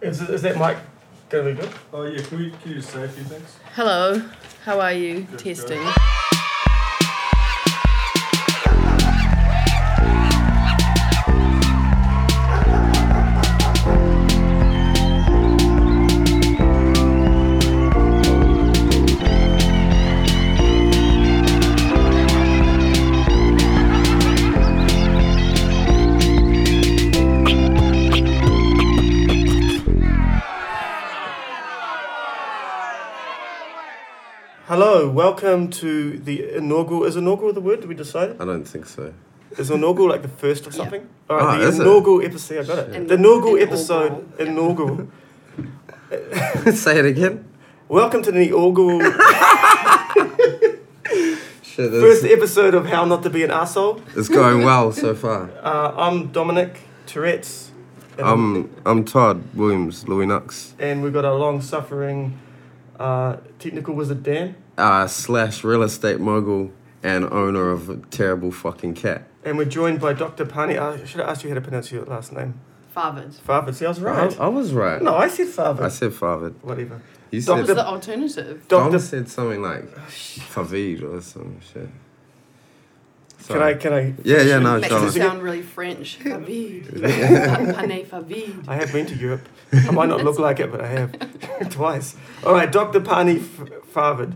Is, is that mic gonna be good? Oh yeah, can we can you say a few things? Hello, how are you? Good, Testing. Hello, welcome to the inaugural. Is inaugural the word? Did we decide? I don't think so. Is inaugural like the first of Yeah. something? All right, Ah, the is it? inaugural episode. I got it. In- the inaugural inaugural, episode. yeah. Inaugural. Say it again. welcome to the inaugural Shit, first episode of How Not to Be an Asshole. it's going well so far. Uh, I'm Dominic Tourette's. I'm I'm Todd Williams, Louis Nux, and we've got a long-suffering uh, technical wizard Dan, uh, slash real estate mogul and owner of a terrible fucking cat. and we're joined by Dr. Pani. I should have asked you how to pronounce your last name. Farvard. Farford. See, I was right. I, I was right. no, I said Farford. I said Farvad. Whatever. You Doctor- said What's the alternative? Dom Doctor, said something like Favid or some shit. Can I? Sorry. Can I? Yeah, yeah, no, Makes John. it sound really French. Favid. Pane Favid. I have been to Europe. I might not look like it, but I have twice. All right, Dr. Pani F- Farvid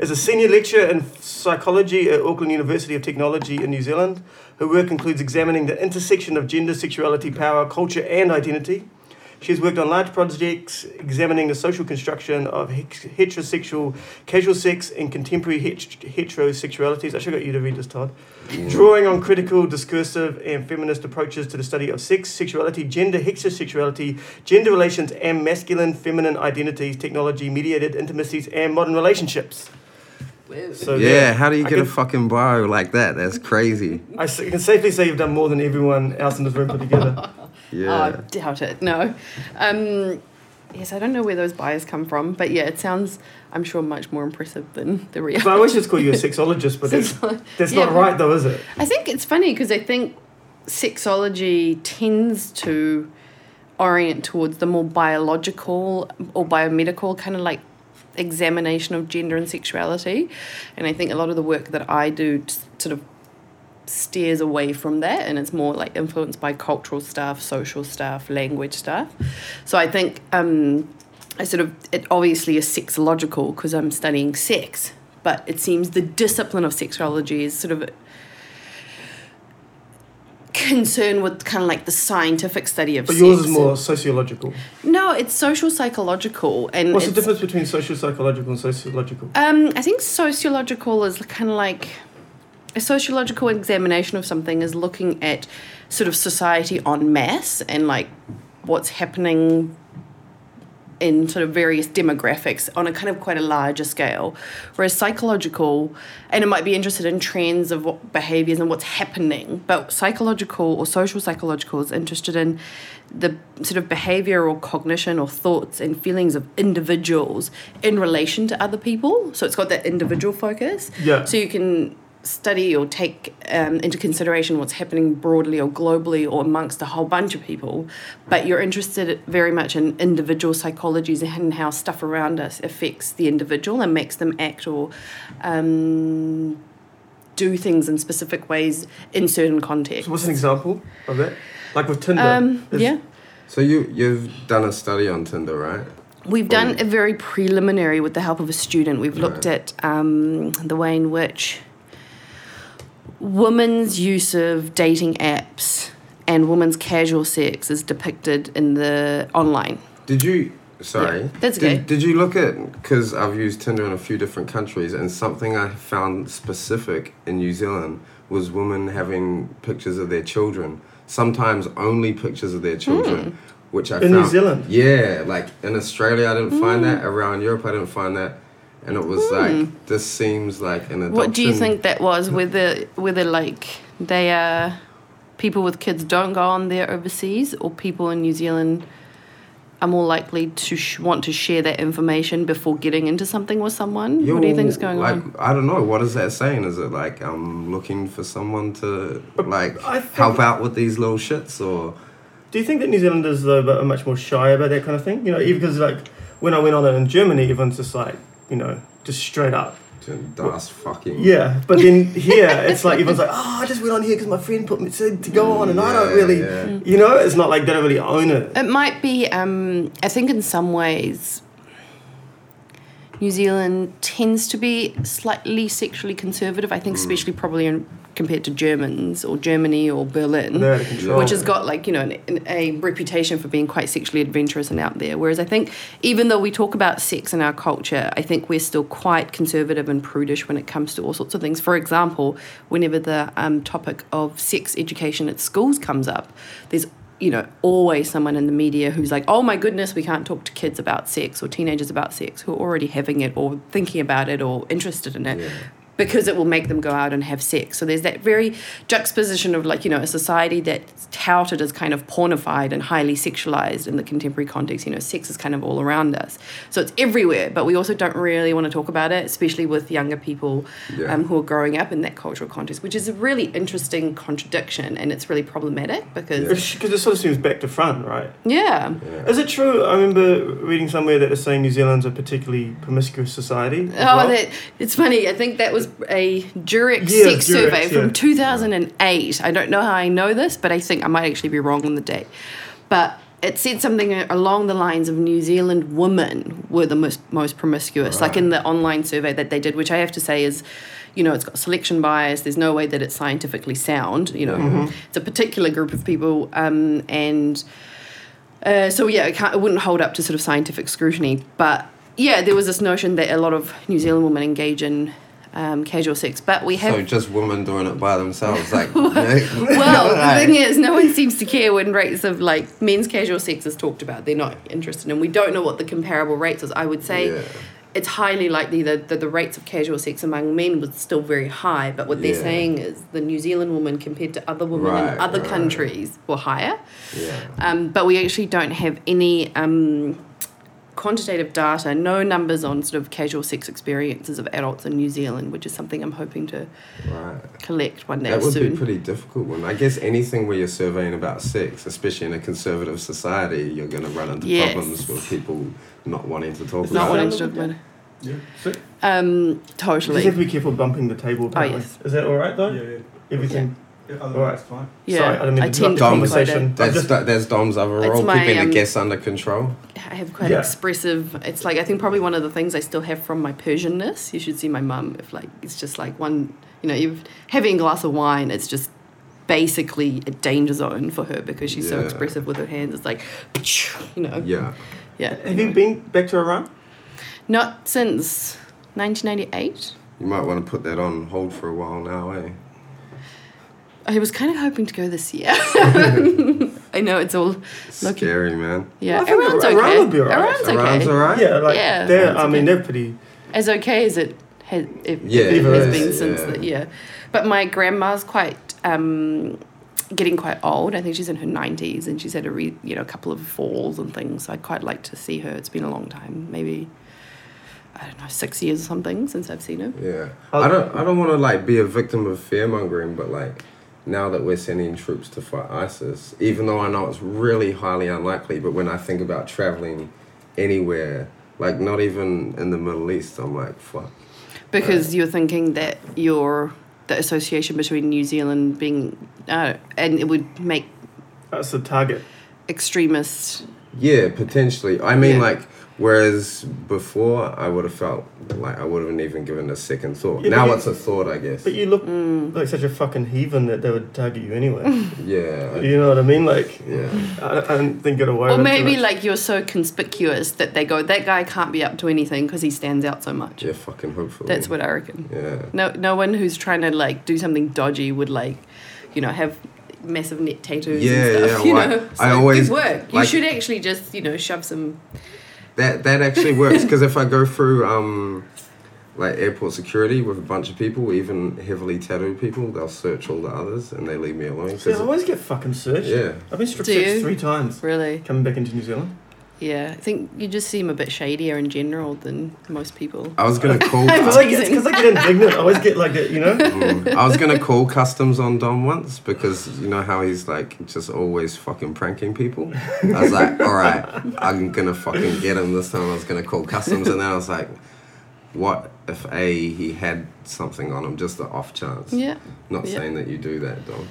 is a senior lecturer in psychology at Auckland University of Technology in New Zealand. Her work includes examining the intersection of gender, sexuality, power, culture, and identity. She has worked on large projects examining the social construction of heterosexual casual sex and contemporary het- heterosexualities. I should have got you to read this, Todd. Drawing on critical, discursive, and feminist approaches to the study of sex, sexuality, gender, heterosexuality, gender relations, and masculine, feminine identities, technology, mediated intimacies, and modern relationships. Whoa. So Yeah, how do you I get a fucking bio like that? That's crazy. I can safely say you've done more than everyone else in this room put together. Oh, I doubt it. No. Um, yes, I don't know where those bias come from, but yeah, it sounds, I'm sure, much more impressive than the real. I always just call you a sexologist, but that's, that's Yeah. not right, though, is it? I think it's funny because I think sexology tends to orient towards the more biological or biomedical kind of like examination of gender and sexuality. And I think a lot of the work that I do sort of steers away from that and it's more like influenced by cultural stuff, social stuff, language stuff. So I think um, I sort of, it obviously is sexological because I'm studying sex, but it seems the discipline of sexology is sort of concerned with kind of like the scientific study of But sex. yours is more sociological. no, it's social psychological and What's the difference between social psychological and sociological? Um, I think sociological is kind of like a sociological examination of something is looking at sort of society en masse and like what's happening in sort of various demographics on a kind of quite a larger scale. Whereas psychological, and it might be interested in trends of what behaviors and what's happening, but psychological or social psychological is interested in the sort of behavior or cognition or thoughts and feelings of individuals in relation to other people. So it's got that individual focus. Yeah. So you can study or take um, into consideration what's happening broadly or globally or amongst a whole bunch of people, but you're interested very much in individual psychologies and how stuff around us affects the individual and makes them act or um, do things in specific ways in certain contexts. So what's an example of that? Like with Tinder. Um, yeah. So you you've done a study on Tinder, right? We've done a very preliminary with the help of a student. We've looked Right. at um, the way in which women's use of dating apps and women's casual sex is depicted in the online. Did you? Sorry. Yeah, that's did, okay. Did you look at? Because I've used Tinder in a few different countries, and something I found specific in New Zealand was women having pictures of their children. Sometimes only pictures of their children, Hmm. which I found In found. New Zealand? Yeah, like in Australia, I didn't find Hmm. that. Around Europe, I didn't find that. And it was like hmm. this seems like an adoption. What do you think that was? Whether whether like they are people with kids don't go on there overseas, or people in New Zealand are more likely to sh- want to share that information before getting into something with someone. what do you think is going like, on? I don't know. What is that saying? Is it like I'm looking for someone to uh, like help out with these little shits, or Do you think that New Zealanders though are much more shy about that kind of thing? You know, even because like when I went on it in Germany, everyone's just like, you know, just straight up. Das fucking. Yeah, but then here it's like everyone's like, oh, I just went on here because my friend put me said to go on, and I don't really, yeah. you know, it's not like they don't really own it. It might be, um, I think in some ways, New Zealand tends to be slightly sexually conservative. I Mm. think, especially probably in, compared to Germans or Germany or Berlin. They're out of control. which has got like you know an, an, a reputation for being quite sexually adventurous and out there. Whereas I think even though we talk about sex in our culture, I think we're still quite conservative and prudish when it comes to all sorts of things. For example, whenever the um, topic of sex education at schools comes up, there's you know always someone in the media who's like, oh my goodness, we can't talk to kids about sex or teenagers about sex who are already having it or thinking about it or interested in it Yeah. Because it will make them go out and have sex. So there's that very juxtaposition of like, you know, a society that's touted as kind of pornified and highly sexualized in the contemporary context. You know, sex is kind of all around us. So it's everywhere, but we also don't really want to talk about it, especially with younger people Yeah. um, who are growing up in that cultural context, which is a really interesting contradiction and it's really problematic because, Because it sort of seems back to front, right? yeah. Yeah. Is it true? I remember reading somewhere that it's saying New Zealand's a particularly promiscuous society. Oh, well. that it's funny. I think that was a Durex Yeah, sex Durex, survey yeah. from 2008. I don't know how I know this, but I think I might actually be wrong on the date. But it said something along the lines of New Zealand women were the most most promiscuous, like in the online survey that they did, which I have to say is. You know, it's got selection bias. There's no way that it's scientifically sound. You know, it's a particular group of people, um, and uh, so yeah, it, can't, it wouldn't hold up to sort of scientific scrutiny. But yeah, there was this notion that a lot of New Zealand women engage in um, casual sex, but we have. So just women doing it by themselves, like. well, the thing is, no one seems to care when rates of like men's casual sex is talked about. They're not interested, and we don't know what the comparable rates is. I would say Yeah. it's highly likely that, that the rates of casual sex among men was still very high. But what they're saying is the New Zealand woman compared to other women Right, in other right. countries were higher. Yeah. Um, but we actually don't have any um, quantitative data, no numbers on sort of casual sex experiences of adults in New Zealand, which is something I'm hoping to Right. collect one day That would soon. be pretty difficult one. I guess anything where you're surveying about sex, especially in a conservative society, you're going to run into Yes. problems with people not wanting to talk It's Not about wanting it. to talk about it. Yeah. Sick. Um, You just have to be careful bumping the table. apparently. yes. Is that all right though? Yeah, yeah. Everything. yeah Alright. otherwise, it's fine. Yeah, Sorry, I didn't mean I to tend interrupt to the be quite a- conversation. That's, just- that, Dom's other role, my, keeping um, the guests under control. I have quite Yeah. expressive. It's like I think probably one of the things I still have from my Persianness. You should see my mum. If like it's just like one, you know, you're having a glass of wine. It's just basically a danger zone for her because she's so expressive with her hands. It's like, you know, Yeah. yeah. Have you been back to Iran? Not since 1998. You might want to put that on hold for a while now, eh? I was kind of hoping to go this year. I know it's all looking. Scary, man. Yeah, I think Iran's Iran okay. would be alright. Iran's okay. Iran's alright? Yeah, like Yeah, they're. that's I mean, okay. they're pretty. As okay as it has, it, Yeah, it it has is, been since yeah. the yeah. But my grandma's quite um, getting quite old. I think she's in her nineties, and she's had a re, you know a couple of falls and things. So I'd quite like to see her. It's been a long time, maybe I don't know, six years or something since I've seen her. Yeah. I'll- I don't. I don't want to like be a victim of fear mongering, but like now that we're sending troops to fight ISIS, even though I know it's really highly unlikely, but when I think about traveling anywhere, like not even in the Middle East, I'm like, fuck. Because you're thinking that you're the association between New Zealand being, uh, and it would make That's a target. extremists. Yeah, potentially. I mean, Yeah. like, whereas before I would have felt like I wouldn't even given a second thought. Yeah, now but you- it's a thought, I guess. But you look Mm. like such a fucking heathen that they would target you anyway. yeah. you know what I mean? Like, Yeah. I, I don't think get away Or with it too maybe like you're so conspicuous that they go, that guy can't be up to anything because he stands out so much. Yeah, fucking hopefully. That's what I reckon. Yeah. No, no one who's trying to like do something dodgy would like, you know, have massive neck tattoos Yeah, and stuff. yeah, you well, know, I So always- good work. You like- should actually just you know shove some. That that actually works because if I go through um, like airport security with a bunch of people, even heavily tattooed people, they'll search all the others and they leave me alone. See, I always get fucking searched. yeah. I've been strip Do searched you? three times Really? coming back into New Zealand. Yeah, I think you just seem a bit shadier in general than most people. I was gonna call. I feel like it's because I get indignant. I always get like that, you know. Mm. I was gonna call customs on Dom once because you know how he's like just always fucking pranking people. I was like, all right, I'm gonna fucking get him this time. I was gonna call customs, and then I was like, what if a he had something on him, just the off chance. Yeah, Not Yeah. saying that you do that, Dom,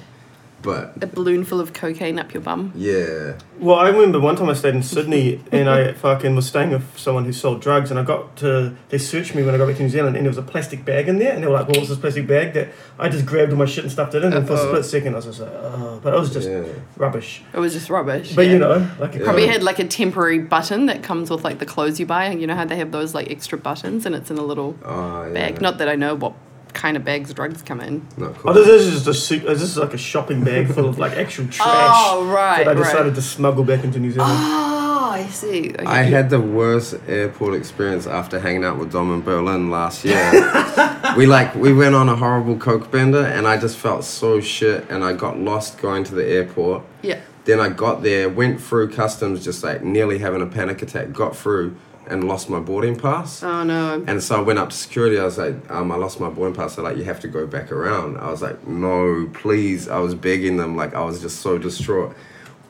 but a balloon full of cocaine up your bum. yeah, Well, I remember one time I stayed in Sydney and I fucking was staying with someone who sold drugs, and I got to they searched me when I got back to New Zealand, and there was a plastic bag in there, and they were like, "What was this plastic bag?" That I just grabbed all my shit and stuffed it in, and for a Uh-oh. split second I was just like, "Oh," but it was just yeah. rubbish. It was just rubbish. But yeah. you know, like Yeah. Probably had like a temporary button that comes with like the clothes you buy. And you know how they have those like extra buttons and it's in a little Oh, yeah. bag. Not that I know what kind of bags drugs come in. Not cool. Oh, this is just a suit. This is like a shopping bag full of like actual trash Oh, right, that I decided right. to smuggle back into New Zealand. Oh, I see. Okay. I had the worst airport experience after hanging out with Dom in Berlin last year. we like we went on a horrible coke bender and I just felt so shit and I got lost going to the airport. yeah. Then I got there, went through customs just like nearly having a panic attack, got through and lost my boarding pass. Oh no. And so I went up to security. I was like, um, I lost my boarding pass. They're like, you have to go back around. I was like, no, please. I was begging them. Like, I was just so distraught.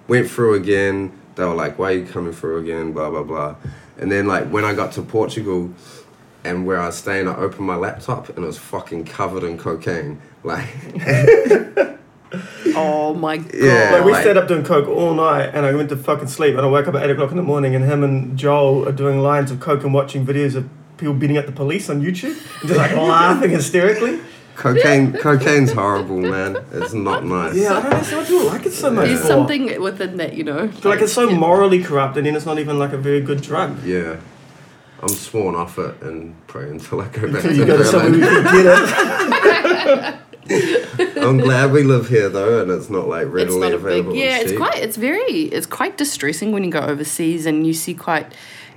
Went through again. They were like, why are you coming through again? Blah, blah, blah. And then, like, when I got to Portugal and where I was staying, I opened my laptop and it was fucking covered in cocaine. Like, Oh my god. Yeah. Like we like- stayed up doing coke all night, and I went to fucking sleep, and I woke up at eight o'clock in the morning, and him and Joel are doing lines of coke and watching videos of people beating up the police on YouTube, and just like laughing hysterically. cocaine, cocaine's horrible, man. It's not nice. Yeah, I don't understand why people like it so much. There's for. something within that, you know. But, like it's so morally corrupt, and then it's not even like a very good drug. Yeah. I'm sworn off it and pray until I go back So to you go to somewhere Berlin. can get it. I'm glad we live here though, and it's not like it's readily not a big available. yeah it's cheap. quite it's very it's quite distressing when you go overseas and you see quite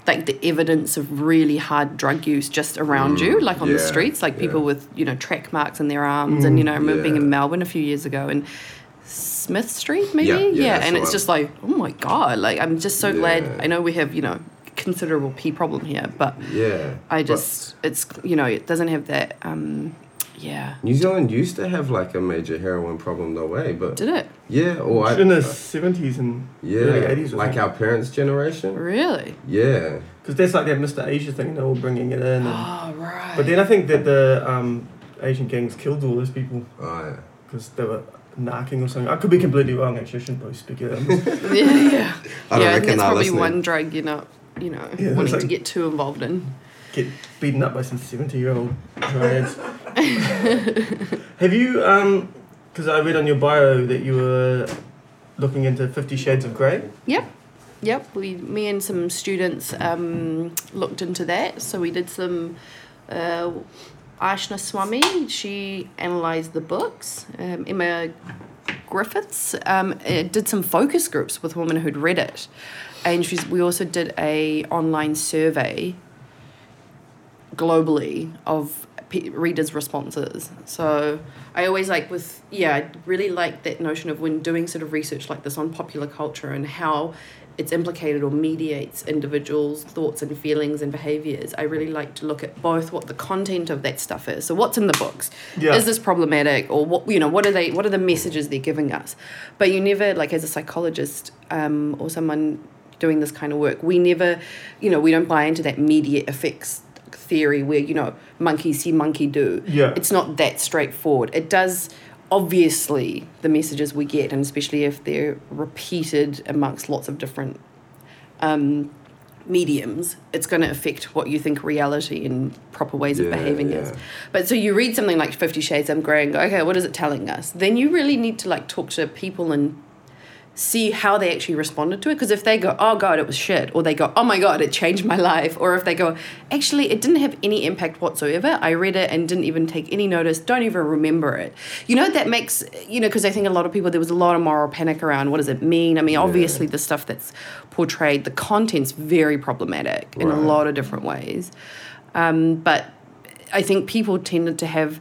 like the evidence of really hard drug use just around you like on the Mm, streets like people yeah. with you know track marks in their arms and you know I remember being in melbourne a few years ago and smith street maybe Yeah, yeah, and the it's just like oh my god like i'm just so Yeah. glad i know we have you know considerable p problem here but Yeah. i but just it's you know it doesn't have that um yeah New Zealand used to have like a major heroin problem though, way, but did it yeah, or I, in the seventies and yeah, early eighties, like our parents' generation. really Yeah, because that's like that Mr. Asia thing. They're all bringing it in, and, oh right but then I think that the um, Asian gangs killed all those people oh yeah. because they were narking or something. I could be completely wrong. Actually, I shouldn't probably speak it. out. yeah, yeah. I don't yeah, I reckon think that's probably listening. one drug you're not, you know, Yeah, wanting it's to get too involved in. Get beaten up by some seventy-year-old triads. Have you? Um, because I read on your bio that you were looking into Fifty Shades of Grey. Yep. Yep. We, me and some students um, looked into that. So we did some. Uh, Ashna Swami, she analysed the books. Um, Emma Griffiths um, uh, did some focus groups with women who'd read it, and she's, we also did a online survey globally of pe- readers' responses. So I always like with yeah, I really like that notion of when doing sort of research like this on popular culture and how it's implicated or mediates individuals' thoughts and feelings and behaviors. I really like to look at both what the content of that stuff is. So what's in the books? Yeah. Is this problematic or what you know, what are they what are the messages they're giving us? But you never like as a psychologist um, or someone doing this kind of work, we never, you know, we don't buy into that media effects theory where you know monkey see monkey do. Yeah. it's not that straightforward. It does obviously the messages we get and especially if they're repeated amongst lots of different um, mediums it's going to affect what you think reality and proper ways of Yeah, behaving is. but so you read something like 50 shades of grey and go okay what is it telling us? Then you really need to like talk to people and see how they actually responded to it. Because if they go, oh God, it was shit, or they go, oh my God, it changed my life, or if they go, actually, it didn't have any impact whatsoever. I read it and didn't even take any notice, don't even remember it. You know, that makes, you know, because I think a lot of people, there was a lot of moral panic around what does it mean? I mean, obviously, the stuff that's portrayed, the content's very problematic in a lot of different ways. Um, but I think people tended to have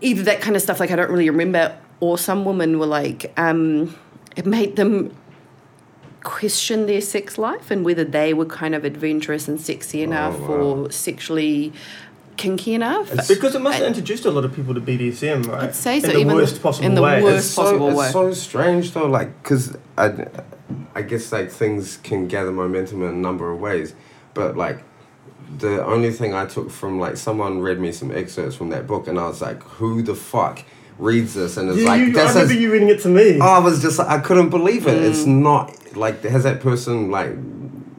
either that kind of stuff like I don't really remember, or some women were like, um, it made them question their sex life and whether they were kind of adventurous and sexy oh, enough wow. or sexually kinky enough. Because it must have introduced a lot of people to BDSM, right? I'd say so, In the even worst possible in the way. worst- it's so, possible it's so strange though, like because I, I guess like things can gather momentum in a number of ways, but like the only thing I took from like someone read me some excerpts from that book, and I was like, who the fuck reads this and is You- like, you- I this remember is. you reading it to me. Oh, I was just like, I couldn't believe it. Mm. It's not like has that person like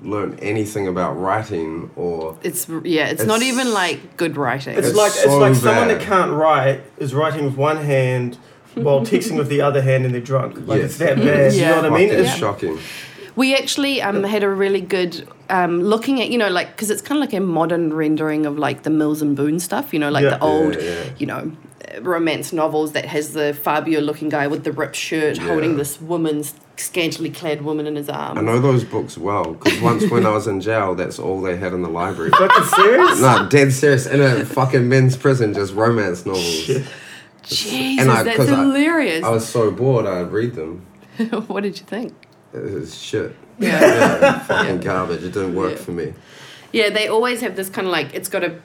learned anything about writing or It's yeah, it's, not even like good writing. It's, It's like it's so like someone that can't write is writing with one hand while texting with the other hand and they're drunk. Like Yes. it's that bad. You Yeah. know what I mean? Fucking It's, shocking. We actually um, had a really good um, looking at you know like because it's kind of like a modern rendering of like the Mills and Boon stuff. You know like Yeah. the old Yeah, yeah. you know romance novels that has the Fabio looking guy with the ripped shirt holding this woman's scantily clad woman in his arms. I know those books well because once when I was in jail, that's all they had in the library. fucking serious? No, dead serious. In a fucking men's prison, just romance novels. Shit. Jesus, And I- that's 'cause I- hilarious. I was so bored, I'd read them. what did you think? It was shit. Yeah. Yeah, fucking garbage. It didn't work Yeah. for me. Yeah, they always have this kind of like it's got a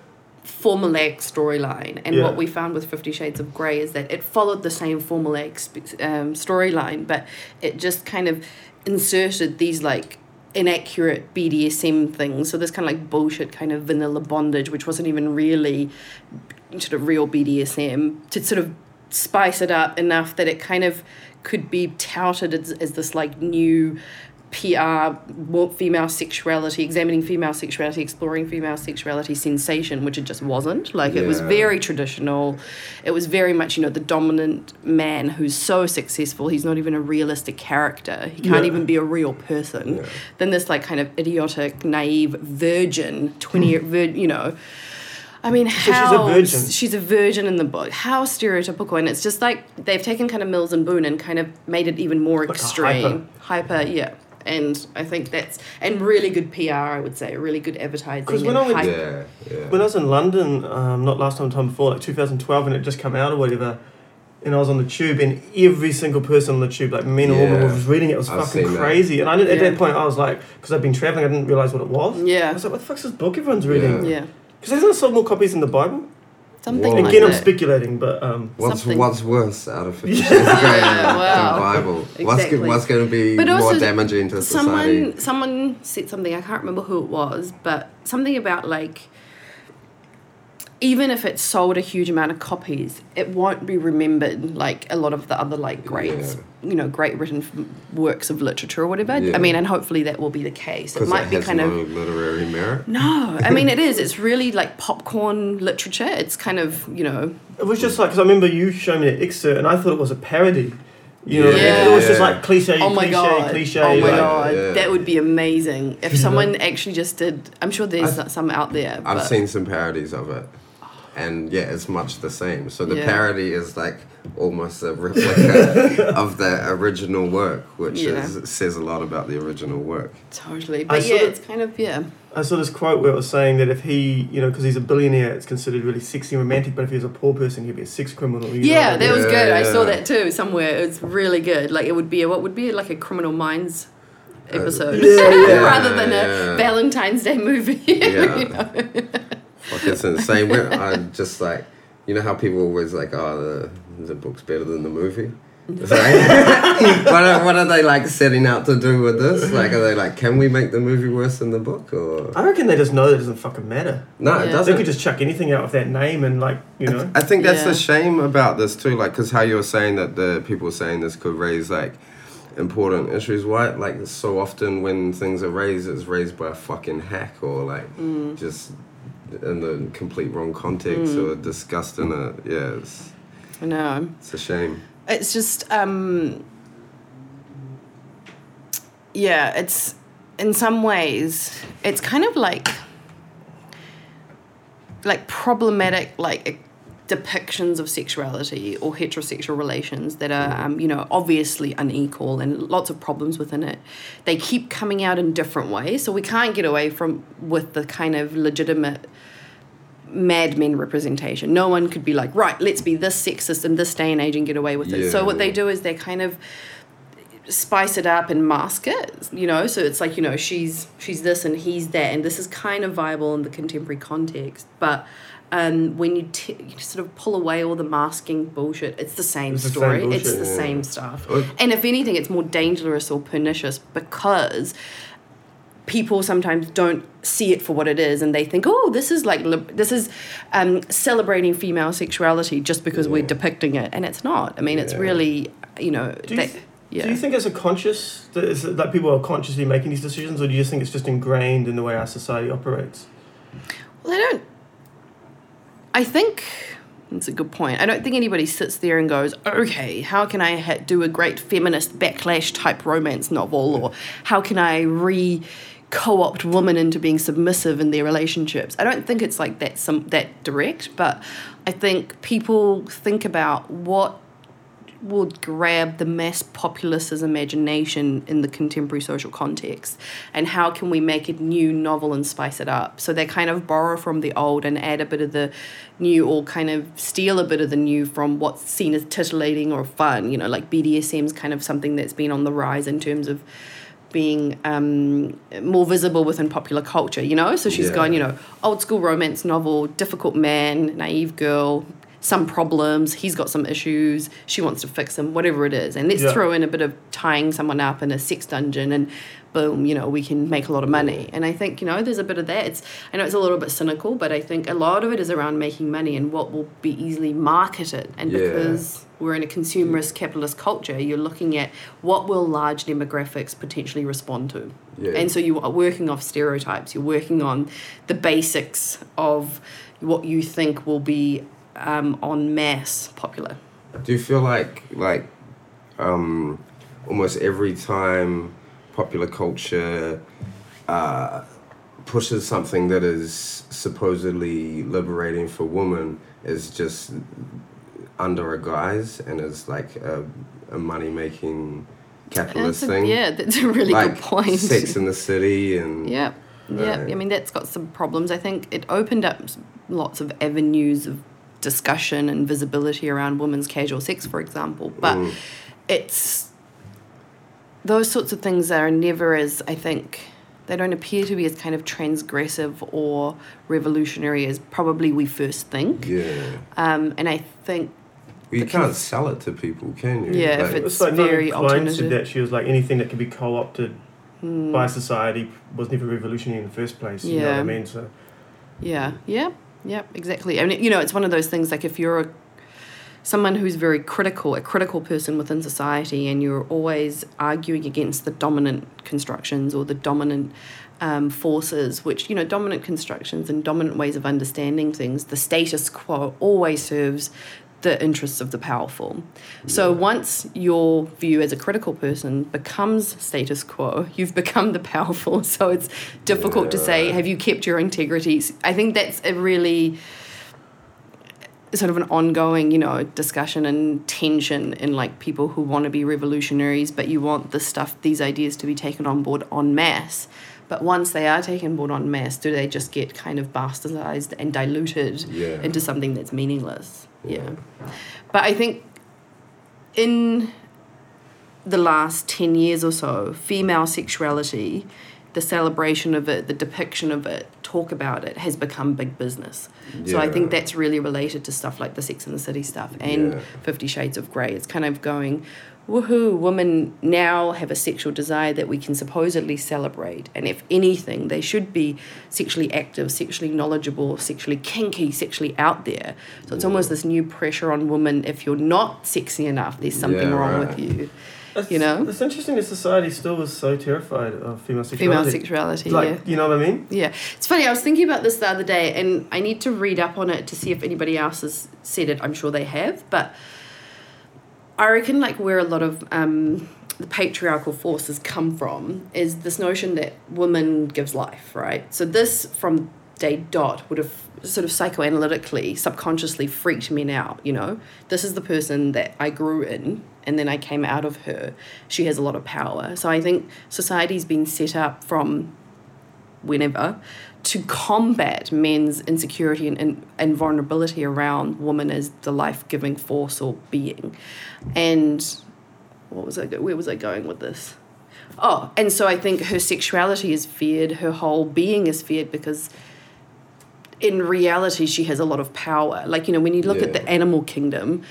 formulaic storyline, and Yeah. what we found with Fifty Shades of Grey is that it followed the same formulaic um, storyline, but it just kind of inserted these like inaccurate BDSM things. So this kind of like bullshit kind of vanilla bondage, which wasn't even really sort of real BDSM, to sort of spice it up enough that it kind of could be touted as, as this like new PR female sexuality, examining female sexuality, exploring female sexuality sensation, which it just wasn't. Like it was very traditional. It was very much, you know, the dominant man who's so successful, he's not even a realistic character. He can't Yeah. even be a real person. Yeah. Then this like kind of idiotic, naive virgin, 20 year, vir- you know. I mean, she's a how virgin. she's a virgin in the book. How stereotypical, and it's just like they've taken kind of Mills and Boon and kind of made it even more Like a extreme, hyper. yeah. And I think that's and really good PR, I would say, really good advertising. 'Cause when I went- Yeah, yeah. When I was in London, um, not last time, time before, like 2012, and it just come out or whatever, and I was on the tube, and every single person on the tube, like men or women, Yeah. was reading it. It was I've fucking seen that. crazy. And I didn't, at that point, I was like, because I've been traveling, I didn't realize what it was. Yeah. I Yeah, was like, what the fuck's this book everyone's reading? Yeah. yeah, Because hasn't it sold more copies than the Bible? Something Whoa. like Again, I'm speculating, but um, What's something. what's worse out of Fifty Yeah. Shades of Grey Yeah, wow. than Bible? What's Exactly. go- what's going to be But more also, damaging to society? someone someone said something i can't remember who it was but something about like even if it sold a huge amount of copies it won't be remembered like a lot of the other like great Yeah. you know great written works of literature or whatever Yeah. i mean and hopefully that will be the case it might it be kind no of literary merit. no i mean it is it's really like popcorn literature it's kind of you know it was just like, because I remember you showing me an excerpt, and I thought it was a parody. You know, what I mean? Yeah. it was just like cliche, oh my cliche, god cliche. oh my like, god Yeah. that would be amazing if someone actually just did i'm sure there's I've- some out there I've seen some parodies of it, and yeah, it's much the same. So the Yeah. parody is like almost a replica of the original work, which Yeah. is says a lot about the original work. Totally. I But yeah, it's kind of, yeah. I saw this quote where it was saying that if he, you know, because he's a billionaire, it's considered really sexy and romantic, but if he was a poor person, he'd be a sex criminal. You know Yeah, what that mean? was Yeah, good. I saw that too somewhere. It's really good. Like, it would be, a, what would be like a Criminal Minds uh, episode yeah, yeah. rather than Yeah. a Valentine's Day movie. Yeah. you know? Like it's insane. When I just like, you know how people always like, oh, the the book's better than the movie. It's like, what, are, what are they like setting out to do with this? Like, are they like, can we make the movie worse than the book? Or I reckon they just know that it doesn't fucking matter. no, Yeah. it They doesn't. They could just chuck anything out of that name and, like, you know. I think that's Yeah. the shame about this too, like, because how you were saying that the people saying this could raise like important issues. Why, like, so often when things are raised, it's raised by a fucking hack or like Mm. just in the complete wrong context Mm. or discussed in it. Yeah, it's, I know. it's a shame. It's just, um, yeah, it's in some ways, it's kind of like, like problematic, like depictions of sexuality or heterosexual relations that are, um, you know, obviously unequal and lots of problems within it. They keep coming out in different ways, so we can't get away from with the kind of legitimate Mad Men representation. No one could be like, right, let's be this sexist in this day and age and get away with it. so Yeah. what they do is they kind of spice it up and mask it you know so it's like you know she's she's this and he's that and this is kind of viable in the contemporary context but um, when you, t- you sort of pull away all the masking bullshit, it's the same It's the same story. it's the yeah. same stuff. And if anything, it's more dangerous or pernicious because people sometimes don't see it for what it is and they think oh this is like lib- this is um, celebrating female sexuality just because we're depicting it and it's not i mean it's really you know Do you th- yeah Do you think it's a conscious that, is it that people are consciously making these decisions, or do you just think it's just ingrained in the way our society operates? well i don't i think that's a good point. I don't think anybody sits there and goes okay how can i ha- do a great feminist backlash type romance novel? Or how can i re co-opt women into being submissive in their relationships? I don't think it's like that some that direct but i think people think about what would grab the mass populace's imagination in the contemporary social context and how can we make it new novel and spice it up so they kind of borrow from the old and add a bit of the new or kind of steal a bit of the new from what's seen as titillating or fun you know like bdsm's kind of something that's been on the rise in terms of being um, more visible within popular culture, you know? So she's Yeah. gone, you know, old school romance novel, difficult man, naive girl, some problems, he's got some issues, she wants to fix him, whatever it is. And let's Yeah. throw in a bit of tying someone up in a sex dungeon and boom, you know, we can make a lot of money. And I think, you know, there's a bit of that. It's I know it's a little bit cynical, but I think a lot of it is around making money and what will be easily marketed. And Yeah. because we're in a consumerist capitalist culture, you're looking at what will large demographics potentially respond to. Yeah. And so you are working off stereotypes, you're working on the basics of what you think will be um, on mass popular. Do you feel like like um, almost every time popular culture uh, pushes something that is supposedly liberating for women is just under a guise and is like a, a money making capitalist a- thing? yeah, that's a really like good point. Sex in the City and Yeah, yeah. Right. I mean, that's got some problems. I think it opened up lots of avenues of discussion and visibility around women's casual sex, for example. But Mm. it's those sorts of things are never as I think they don't appear to be as kind of transgressive or revolutionary as probably we first think. yeah. Um, and I think Well, you can't cons- sell it to people, can you? Yeah, if Like- It's It's like Nona very Klein said alternative. that she was like anything that can be co-opted hmm, by society was never revolutionary in the first place. You know what I mean? So Yeah, yeah, yeah, exactly. I mean, you know, it's one of those things like if you're a, someone who's very critical, a critical person within society, and you're always arguing against the dominant constructions or the dominant um, forces, which, you know, dominant constructions and dominant ways of understanding things, the status quo always serves the interests of the powerful. So once your view as a critical person becomes status quo, you've become the powerful. So it's difficult to say, have you kept your integrity? I think that's a really sort of an ongoing, you know, discussion and tension in like people who want to be revolutionaries, but you want the stuff, these ideas to be taken on board en masse. But once they are taken on board en masse, do they just get kind of bastardized and diluted Yeah. into something that's meaningless? Yeah. But I think in the last 10 years or so, female sexuality, the celebration of it, the depiction of it, talk about it has become big business. Yeah. So I think that's really related to stuff like the Sex and the City stuff and Yeah. Fifty Shades of Grey. It's kind of going, woohoo, women now have a sexual desire that we can supposedly celebrate. And if anything, they should be sexually active, sexually knowledgeable, sexually kinky, sexually out there. So it's almost this new pressure on women if you're not sexy enough, there's something Yeah, wrong right. with you. it's, You know? it's interesting that society still was so terrified of female sexuality. Female sexuality, Like, yeah. you know what I mean? Yeah, it's funny. I was thinking about this the other day, and I need to read up on it to see if anybody else has said it. I'm sure they have, but I reckon like where a lot of um, the patriarchal forces come from is this notion that woman gives life, right? So this from day dot would have sort of psychoanalytically, subconsciously freaked men out. You know, this is the person that I grew in, and then I came out of her. She has a lot of power. So I think society's been set up from whenever to combat men's insecurity and, and, and vulnerability around woman as the life-giving force or being and what was I go- where was I going with this? Oh, and so I think her sexuality is feared, her whole being is feared because in reality she has a lot of power. Like, you know, when you look at the animal kingdom,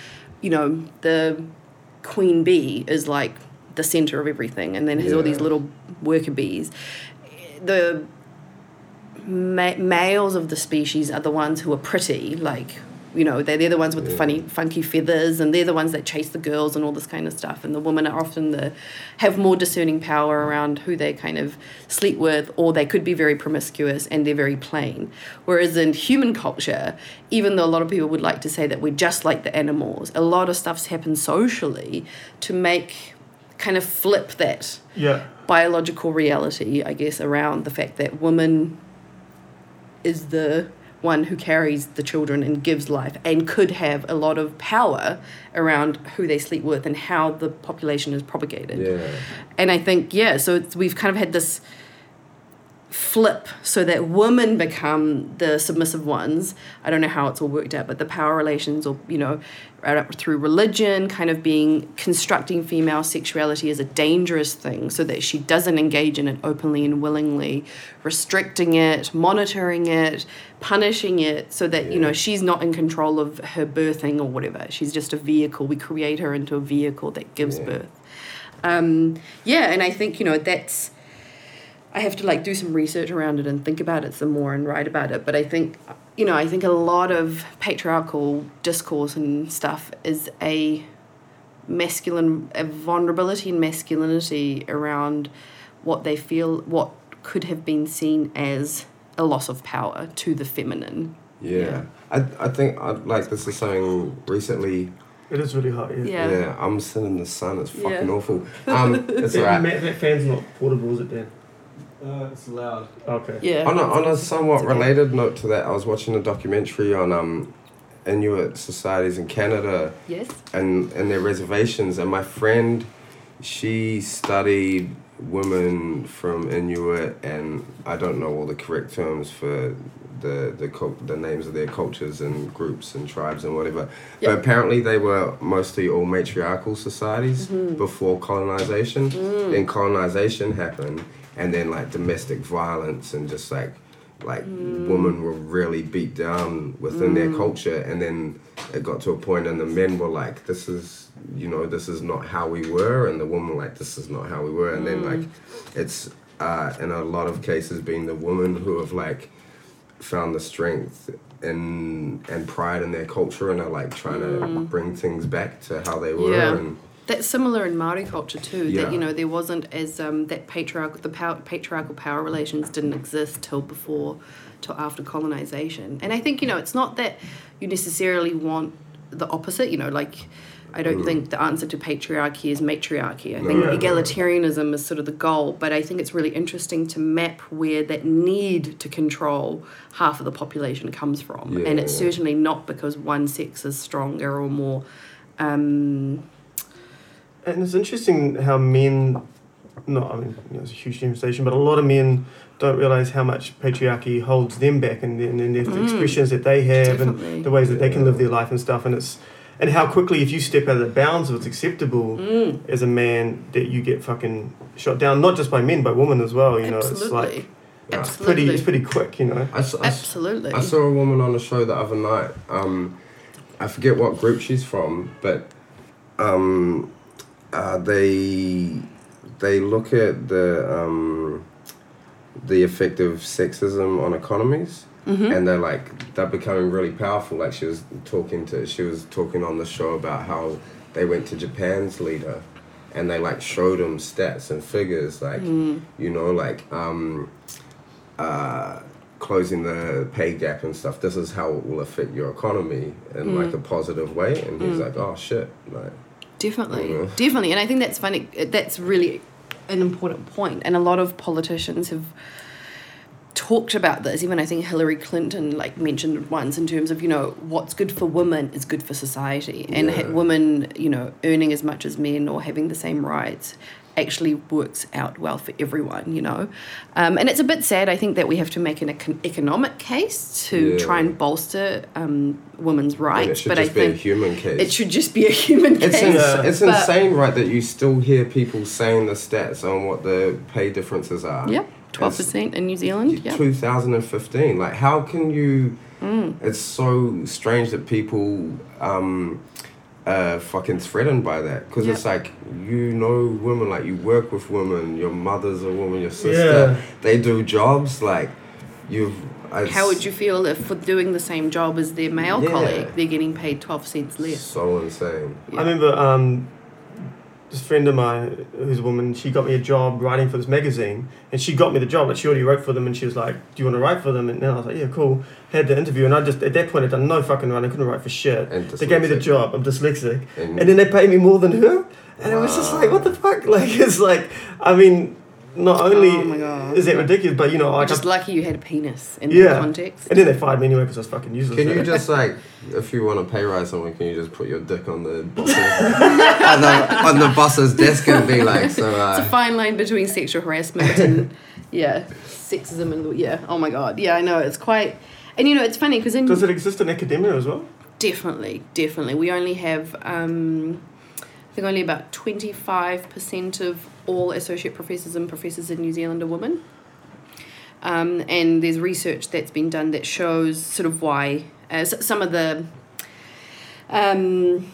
you know, the queen bee is like the center of everything and then has all these little worker bees. The ma- males of the species are the ones who are pretty, like you know they're, they're the ones with the funny funky feathers and they're the ones that chase the girls and all this kind of stuff and the women are often the have more discerning power around who they kind of sleep with or they could be very promiscuous and they're very plain whereas in human culture even though a lot of people would like to say that we're just like the animals a lot of stuff's happened socially to make kind of flip that Yeah. biological reality, I guess, around the fact that woman is the one who carries the children and gives life and could have a lot of power around who they sleep with and how the population is propagated. Yeah. And I think, yeah, so it's, we've kind of had this flip so that women become the submissive ones. I don't know how it's all worked out, but the power relations or, you know, right up through religion, kind of being constructing female sexuality as a dangerous thing so that she doesn't engage in it openly and willingly, restricting it, monitoring it, punishing it so that, you know, she's not in control of her birthing or whatever. She's just a vehicle. We create her into a vehicle that gives Yeah. birth. Um, yeah, and I think, you know, that's. I have to like do some research around it and think about it some more and write about it. But I think, you know, I think a lot of patriarchal discourse and stuff is a masculine, a vulnerability and masculinity around what they feel, what could have been seen as a loss of power to the feminine. Yeah. Yeah. I, I think I like this is something recently. It is really hot. Yeah. Yeah. I'm sitting in the sun. It's Yeah. fucking awful. Um, it's That, alright. ma- that fan's not portable, is it, Dan? Uh, it's loud. Okay. Yeah. On a, on a somewhat It's okay. related note to that, I was watching a documentary on um, Inuit societies in Canada Yes. and, and their reservations. And my friend, she studied women from Inuit, and I don't know all the correct terms for the the cul- the names of their cultures and groups and tribes and whatever. Yeah. But apparently, they were mostly all matriarchal societies Mm-hmm. before colonization. Mm. Then colonization happened, and then like domestic violence and just like like Mm. women were really beat down within their culture and then it got to a point and the men were like this is you know this is not how we were and the woman like this is not how we were and then like it's uh, in a lot of cases being the women who have like found the strength and and pride in their culture and are like trying to bring things back to how they were Yeah. and That's similar in Maori culture too. Yeah. That you know there wasn't as um, that patriarchal the power, patriarchal power relations didn't exist till before, till after colonization. And I think you know it's not that you necessarily want the opposite. You know, like I don't think the answer to patriarchy is matriarchy. I think No. egalitarianism is sort of the goal. But I think it's really interesting to map where that need to control half of the population comes from, and it's certainly not because one sex is stronger or more. Um, And it's interesting how men, no, I mean, you know, it's a huge generalization, but a lot of men don't realize how much patriarchy holds them back and, and, and the Mm. expressions that they have Definitely. and the ways that they can live their life and stuff. And it's and how quickly, if you step out of the bounds of what's acceptable Mm. as a man, that you get fucking shot down, not just by men, but women as well. You know, it's like Yeah. it's pretty, it's pretty quick. You know. I, s- I s- Absolutely. I saw a woman on a show the other night. Um, I forget what group she's from, but um, uh, they they look at the um, the effect of sexism on economies, and they're like they're becoming really powerful. Like she was talking to she was talking on the show about how they went to Japan's leader, and they like showed him stats and figures, like you know, like. Um, uh, closing the pay gap and stuff. This is how it will affect your economy in like a positive way. And he's like, oh shit, like Definitely, Yeah. definitely, and I think that's funny. That's really an important point, and a lot of politicians have talked about this even i think hillary clinton like mentioned once in terms of you know what's good for women is good for society. And yeah. women you know earning as much as men or having the same rights actually works out well for everyone you know? Um, and it's a bit sad i think that we have to make an econ- economic case to yeah. try and bolster um, women's rights but i think human case. it should just be a human it's case. it's but, insane right that you still hear people saying the stats on what the pay differences are. Yeah 12% in New Zealand. Yeah. 2015. Like, how can you. Mm. It's so strange that people um, are fucking threatened by that. Because yep. it's like, you know women, like, you work with women, your mother's a woman, your sister, yeah. they do jobs. Like, you've. How would you feel if for doing the same job as their male yeah. colleague, they're getting paid 12 cents less? So insane. Yeah. I remember. Um, this friend of mine, who's a woman, she got me a job writing for this magazine, and she got me the job. Like she already wrote for them, and she was like, "Do you want to write for them?" And then I was like, "Yeah, cool." Had the interview, and I just at that point I'd done no fucking writing, I couldn't write for shit. And They gave me the job. I'm dyslexic, And, and then they paid me more than her, and it was just like, what the fuck? Like it's like, I mean, not only Oh my God. is that ridiculous, but you know, You're just lucky you had a penis in Yeah. that context. and then they fired me anyway because I was fucking useless. Can you just like, if you want to pay rise someone, can you just put your dick on the boss's, on the on the boss's desk and be like, so It's a uh, fine line between sexual harassment and, yeah, sexism and, yeah, oh my God. Yeah, I know. It's quite, and you know, it's funny because in. Does it exist in academia as well? Definitely, definitely. We only have, um, I think, only about 25% of all associate professors and professors in New Zealand are women. Um, and there's research that's been done that shows sort of why uh, some of the um,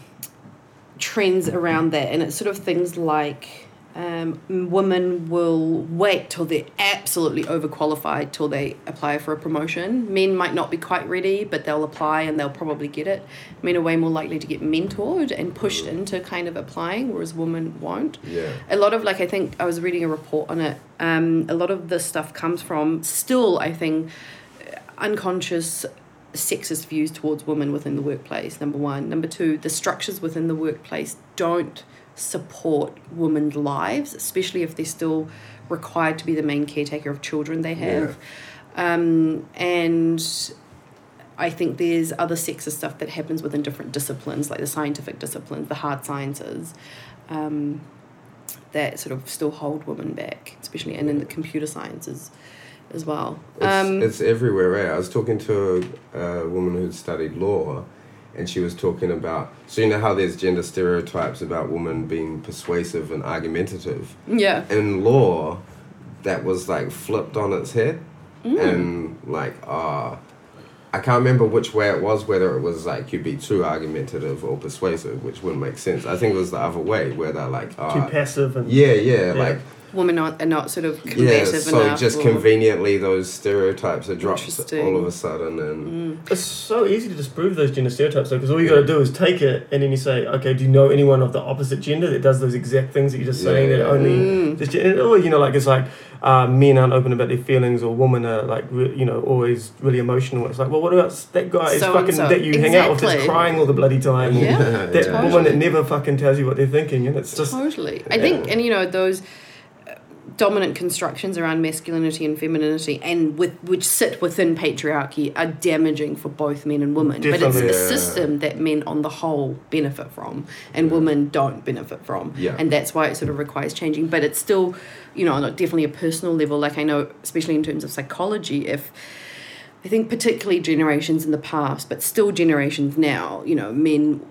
trends around that, and it's sort of things like um, women will wait till they're absolutely overqualified till they apply for a promotion. Men might not be quite ready, but they'll apply and they'll probably get it. Men are way more likely to get mentored and pushed into kind of applying, whereas women won't yeah, a lot of like I think I was reading a report on it. Um, a lot of this stuff comes from still I think unconscious sexist views towards women within the workplace. Number one, number two, the structures within the workplace don't support women's lives, especially if they're still required to be the main caretaker of children they have. Um, and I think there's other sexist stuff that happens within different disciplines, like the scientific disciplines, the hard sciences, um, that sort of still hold women back, especially and in the computer sciences as well. it's, Um, it's everywhere. Right? I was talking to a, a woman who'd studied law, and she was talking about. So you know how there's gender stereotypes about women being persuasive and argumentative. yeah. in law that was like flipped on its head Mm. and like uh I can't remember which way it was, whether it was like you'd be too argumentative or persuasive, which wouldn't make sense. I think it was the other way, where they're like, Too uh, passive and yeah, yeah, like Women are, are not sort of yeah. So enough. just or- conveniently, those stereotypes are dropped Mm. all of a sudden, and It's so easy to disprove those gender stereotypes though, because all you got to do is take it and then you say, okay, do you know anyone of the opposite gender that does those exact things that you're just Yeah, saying that only Mm. this gen- or you know like it's like uh, men aren't open about their feelings or women are like re- you know always really emotional. It's like, well, what about that guy is So fucking so. that you hang out with that's Exactly. crying all the bloody time? Yeah, That yeah. woman that never fucking tells you what they're thinking, and it's just totally. I think, and you know, those dominant constructions around masculinity and femininity, and with which sit within patriarchy, are damaging for both men and women. Definitely. But it's a Yeah. system that men, on the whole, benefit from, and women don't benefit from. Yeah. And that's why it sort of requires changing. But it's still, you know, definitely a personal level. Like I know, especially in terms of psychology, if I think particularly generations in the past, but still generations now, you know, men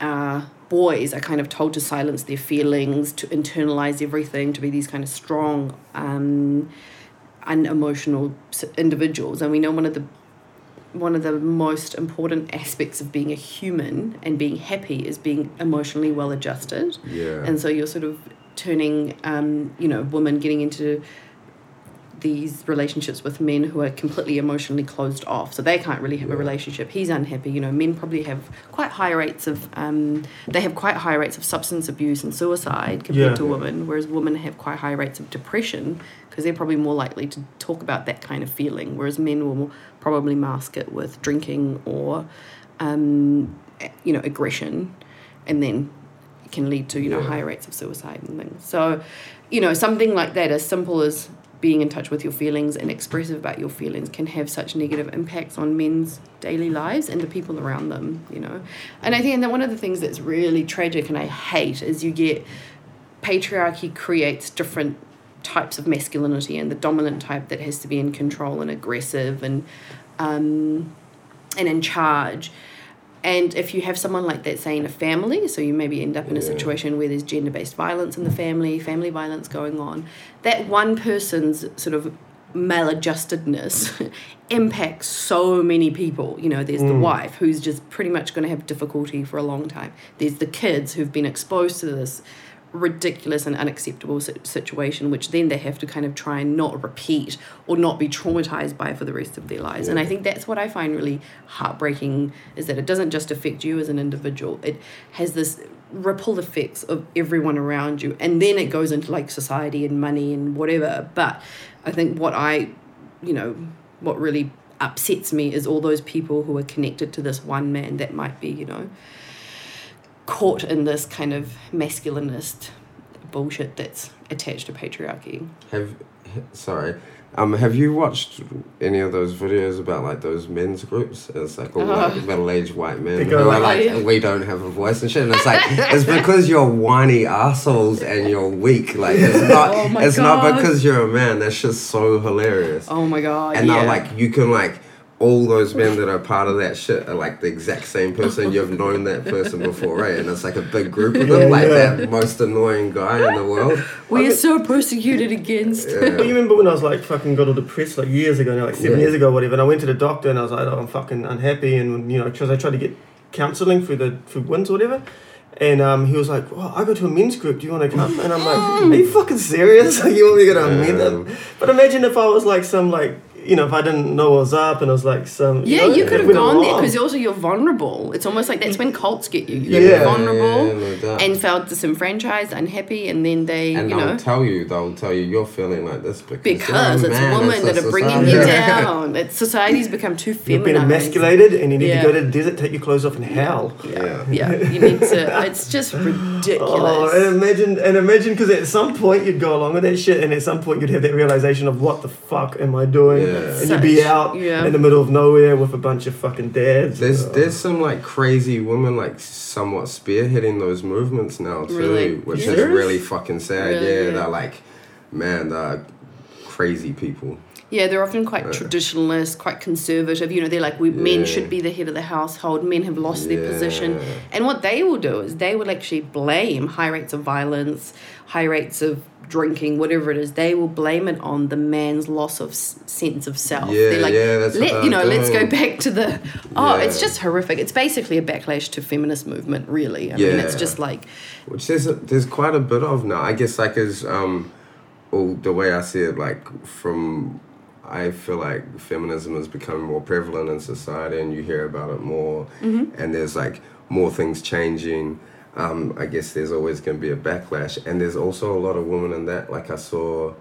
uh, boys are kind of told to silence their feelings, to internalize everything, to be these kind of strong, um, unemotional individuals. And we know one of the one of the most important aspects of being a human and being happy is being emotionally well adjusted. yeah, And so you're sort of turning, um, you know, women getting into these relationships with men who are completely emotionally closed off. So they can't really have a relationship. He's unhappy. You know, men probably have quite high rates of, um, they have quite high rates of substance abuse and suicide compared Yeah. to women, whereas women have quite high rates of depression because they're probably more likely to talk about that kind of feeling, whereas men will probably mask it with drinking or, um, you know, aggression, and then it can lead to you know Yeah. higher rates of suicide and things. So, you know, something like that, as simple as being in touch with your feelings and expressive about your feelings can have such negative impacts on men's daily lives and the people around them, you know. And I think that one of the things that's really tragic and I hate is you get patriarchy creates different types of masculinity and the dominant type that has to be in control and aggressive and um, and in charge. And if you have someone like that, say in a family, so you maybe end up in a situation where there's gender based violence in the family, family violence going on, that one person's sort of maladjustedness impacts so many people. You know, there's the mm. wife who's just pretty much going to have difficulty for a long time, there's the kids who've been exposed to this ridiculous and unacceptable situation which then they have to kind of try and not repeat or not be traumatized by for the rest of their lives. And i think that's what i find really heartbreaking is that it doesn't just affect you as an individual. It has this ripple effects of everyone around you and then it goes into like society and money and whatever. But i think what i you know what really upsets me is all those people who are connected to this one man that might be you know caught in this kind of masculinist bullshit that's attached to patriarchy. Have sorry. Um, have you watched any of those videos about like those men's groups? It's like all Uh-huh. like middle-aged white men They who are like- like, yeah. we don't have a voice and shit. And it's like it's because you're whiny assholes and you're weak. Like it's not. Oh my it's not because you're a man. That's just so hilarious. Oh my god! and yeah. now like you can like all those men that are part of that shit are like the exact same person. You've known that person before, right? And it's like a big group of them, Yeah, like yeah. that most annoying guy in the world. we are so persecuted against. Yeah. But you remember when I was like fucking got all depressed like years ago now, like seven Yeah. years ago, or whatever. And I went to the doctor and I was like, oh, I'm fucking unhappy, and you know, because I tried to get counselling through the through WINZ or whatever. And um, he was like, well, I go to a men's group. Do you want to come? And I'm like, are you fucking serious? Like, you want me to go to a men's? Yeah. But imagine if I was like some like you know if I didn't know what was up and I was like some Yeah, know, you could have gone there because also you're vulnerable. It's almost like that's when cults get you. You're Yeah. vulnerable Yeah, no doubt. and felt disenfranchised, unhappy, and then they, And you they'll know, tell you, they'll tell you you're feeling like this because, because you're a it's man, women that are bringing you down. It's society's become too You've been emasculated and you need Yeah. to go to the desert, take your clothes off and howl. Yeah. Yeah, you need to. It's just ridiculous. Oh, and imagine, and imagine, because at some point you'd go along with that shit, and at some point you'd have that realization of what the fuck am I doing, Yeah. and you'd be out yeah. in the middle of nowhere with a bunch of fucking dads. There's Uh, there's some like crazy women like somewhat spearheading those movements now too, Really? which Yeah. is really fucking sad. Really, yeah, yeah. they're like, man, they're crazy people. Yeah, they're often quite Yeah. traditionalist, quite conservative. You know, they're like, we, men should be the head of the household. Men have lost their position. And what they will do is they will actually blame high rates of violence, high rates of drinking, whatever it is. They will blame it on the man's loss of s- sense of self. Yeah, they're like, yeah, that's Let, you know, they're let's go back to the. Oh, it's just horrific. It's basically a backlash to feminist movement, really. I mean, it's just like, Which there's a, there's quite a bit of now. I guess like as um, all the way I see it, like from I feel like feminism is becoming more prevalent in society, and you hear about it more, and there's like more things changing. Um, I guess there's always going to be a backlash, and there's also a lot of women in that. Like I saw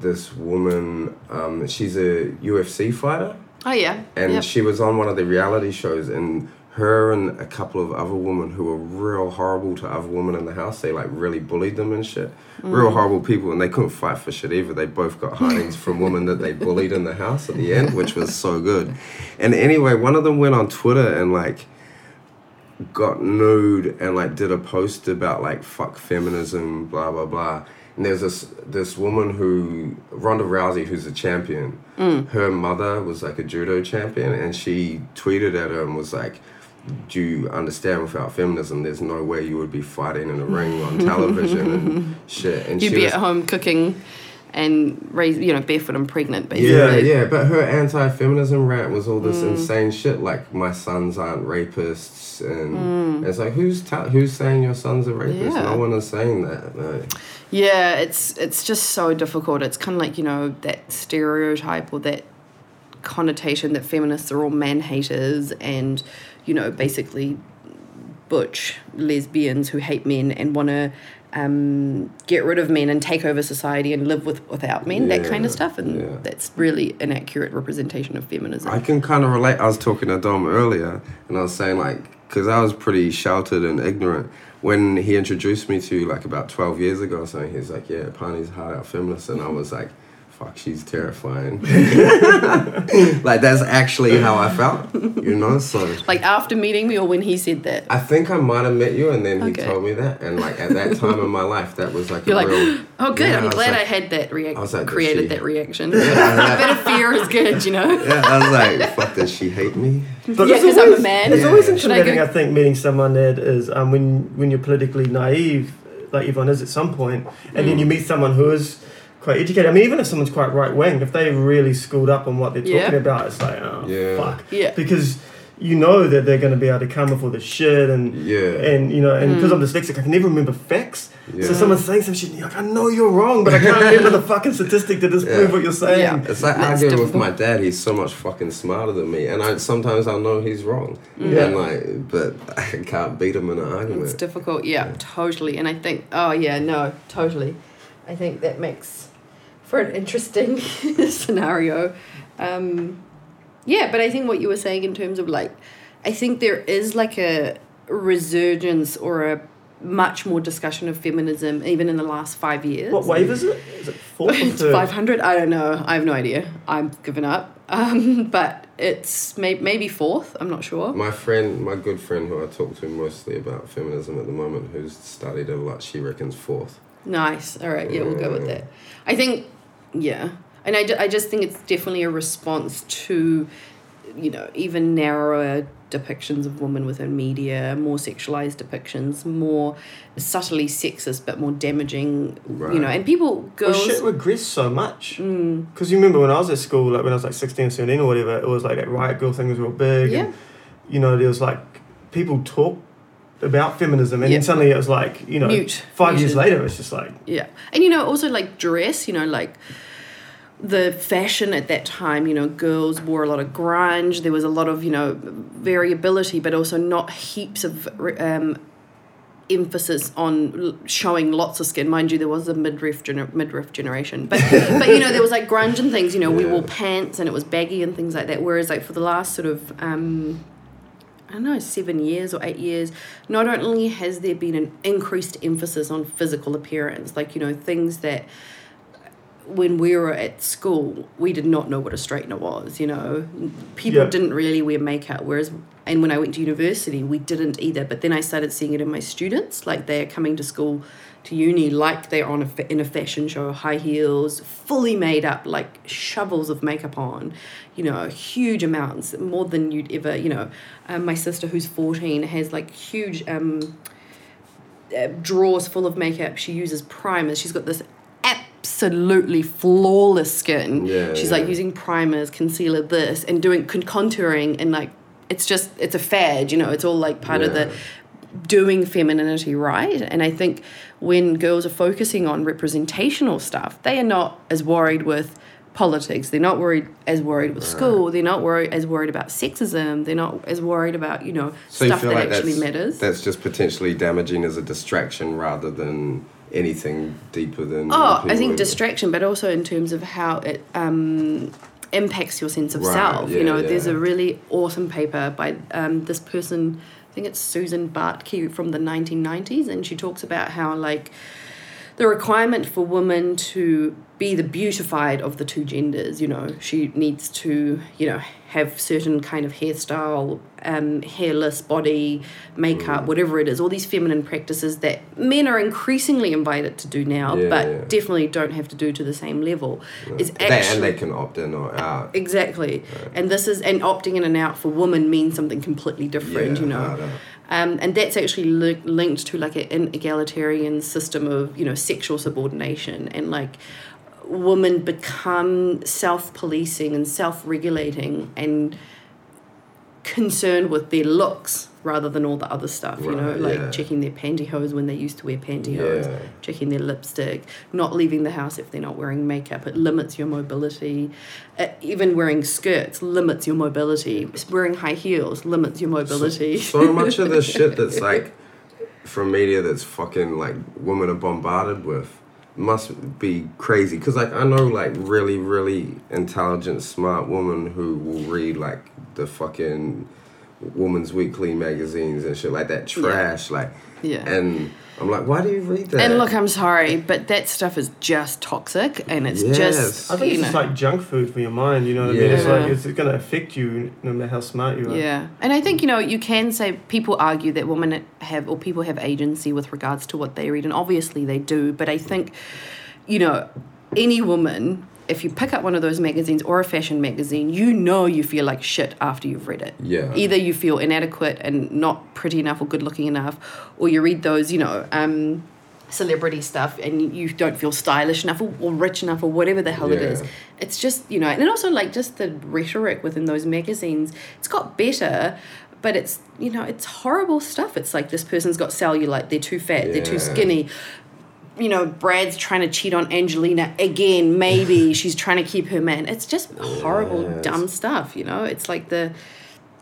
this woman, um, she's a UFC fighter oh yeah, and yep. she was on one of the reality shows and her and a couple of other women who were real horrible to other women in the house they like really bullied them and shit. Real mm. horrible people and they couldn't fight for shit either. They both got hidings from women that they bullied in the house at the end which was so good. And anyway one of them went on twitter and like got nude and like did a post about like fuck feminism, blah blah blah. And there's this this woman who Ronda Rousey, who's a champion. Mm. Her mother was like a judo champion, and she tweeted at her and was like, "Do you understand? Without feminism, there's no way you would be fighting in a ring on television and shit." And You'd be was, at home cooking and raise, you know, barefoot and pregnant, basically. Yeah, yeah, but her anti-feminism rant was all Mm. this insane shit, like my sons aren't rapists, and Mm. it's like who's ta- who's saying your son's are rapists? Yeah. No one is saying that. No. Yeah, it's it's just so difficult. It's kind of like you know that stereotype or that connotation that feminists are all man haters and you know basically butch lesbians who hate men and want to um, get rid of men and take over society and live with without men, that kind of stuff, and yeah. that's really an accurate representation of feminism. I can kind of relate. I was talking to Dom earlier, and I was saying like, because I was pretty sheltered and ignorant when he introduced me to like about twelve years ago or something. He's like, "Yeah, Pani's hard out feminist," and I was like, fuck, she's terrifying. like that's actually how I felt, you know. So Like after meeting me or when he said that? I think I might have met you, and then he told me that, and like at that time in my life, that was like You're a like, real. oh, good. Yeah, I'm was glad like- I had that I reaction. was like, created she- that reaction. Yeah, a bit of fear is good, you know. Yeah, I was like, fuck, does she hate me? But yeah, it's because I'm a always- man. It's Yeah. always Should I I think, meeting someone that is um, when when you're politically naive, like everyone is at some point, and then Mm. you meet someone who is quite educated. I mean, even if someone's quite right wing, if they're really schooled up on what they're talking Yeah. about, it's like, oh Yeah. fuck, Yeah. because you know that they're going to be able to come up with all this shit and. Yeah. And you know, and because Mm. I'm dyslexic, I can never remember facts. Yeah. So someone's saying some shit, and you're like, I know you're wrong, but I can't remember the fucking statistic to disprove Yeah. what you're saying. Yeah. It's like That's arguing with my dad. He's so much fucking smarter than me, and I sometimes I know he's wrong, Yeah. and like, but I can't beat him in an argument. It's difficult, yeah, totally. And I think, oh yeah, no, totally. I think that makes for an interesting scenario. Um, yeah, but I think what you were saying in terms of like, I think there is like a resurgence or a much more discussion of feminism even in the last five years. What wave is it? Is it fourth It's 500. I don't know. I have no idea. I've given up. Um, but it's may- maybe fourth. I'm not sure. My friend, my good friend, who I talk to mostly about feminism at the moment, who's studied a lot, she reckons fourth. Nice. All right. Yeah, we'll go with that. I think, yeah. And I, ju- I just think it's definitely a response to, you know, even narrower depictions of women within media, more sexualized depictions, more subtly sexist but more damaging, right. you know, and people, Well, girls. shit regressed so much. Mm, Because you remember when I was at school, like when I was like 16 or 17 or whatever, it was like that riot girl thing was real big. yeah. And, you know, there was like people talk about feminism and Yeah. then suddenly it was like, you know, Mute. five years later, it's just like, Yeah. And you know, also like dress, you know, like the fashion at that time, you know, girls wore a lot of grunge. There was a lot of, you know, variability, but also not heaps of um, emphasis on showing lots of skin. Mind you, there was a midriff, gener- midriff generation. But, but, you know, there was like grunge and things, you know, we Yeah. wore pants and it was baggy and things like that. Whereas, like, for the last sort of, um, I don't know, seven years or eight years, not only has there been an increased emphasis on physical appearance, like, you know, things that when we were at school, we did not know what a straightener was, you know. People Yeah. didn't really wear makeup, whereas, and when I went to university, we didn't either. But then I started seeing it in my students, like they're coming to school, to uni, like they're on a, in a fashion show, high heels, fully made up, like shovels of makeup on, you know, huge amounts, more than you'd ever, you know. Um, my sister, who's 14, has like huge um, uh, drawers full of makeup. She uses primers. She's got this absolutely flawless skin. Yeah, She's yeah. like using primers, concealer, this, and doing con- contouring, and like it's just it's a fad. You know, it's all like part of the doing femininity right. And I think when girls are focusing on representational stuff, they are not as worried with politics. They're not worried as worried with school. They're not worried as worried about sexism. They're not as worried about you know So stuff feel that like actually matters. that's just potentially damaging as a distraction rather than anything deeper than. Oh, I think distraction, but also in terms of how it um, impacts your sense of Right, self. yeah, you know, there's a really awesome paper by um, this person. I think it's Susan Bartky from the 1990s, and she talks about how like the requirement for women to be the beautified of the two genders. You know, she needs to you know have certain kind of hairstyle, um, hairless body, makeup, Mm. whatever it is. All these feminine practices that men are increasingly invited to do now, Yeah, but yeah. definitely don't have to do to the same level. Is They- actually and they can opt in or out. exactly, and this is and opting in and out for women means something completely different. Yeah, you know. Um, and that's actually li- linked to like an egalitarian system of you know sexual subordination and like women become self-policing and self-regulating and concerned with their looks rather than all the other stuff you know like yeah. checking their pantyhose when they used to wear pantyhose Yeah. checking their lipstick not leaving the house if they're not wearing makeup it limits your mobility uh, even wearing skirts limits your mobility wearing high heels limits your mobility So much of the shit that's like from media that's fucking like women are bombarded with must be crazy because like I know like really really intelligent smart woman who will read like the fucking Woman's Weekly magazines and shit like that. Trash, like, Yeah. and I'm like, why do you read that? And look, I'm sorry, but that stuff is just toxic, and it's Yes. just I think you it's just like junk food for your mind. You know what I mean? It's Yeah. like it's going to affect you no matter how smart you are. yeah. And I think you know you can say people argue that women have or people have agency with regards to what they read, and obviously they do. But I think you know any woman. If you pick up one of those magazines or a fashion magazine, you know you feel like shit after you've read it. Yeah. Either you feel inadequate and not pretty enough or good looking enough, or you read those, you know, um, celebrity stuff and you don't feel stylish enough or, or rich enough or whatever the hell it is. Yeah. It's just, you know, and also like just the rhetoric within those magazines, it's got better. But it's you know it's horrible stuff. It's like this person's got cellulite. They're too fat. They're too skinny. You know, Brad's trying to cheat on Angelina again. Maybe she's trying to keep her man. It's just horrible, dumb stuff. You know, it's like the,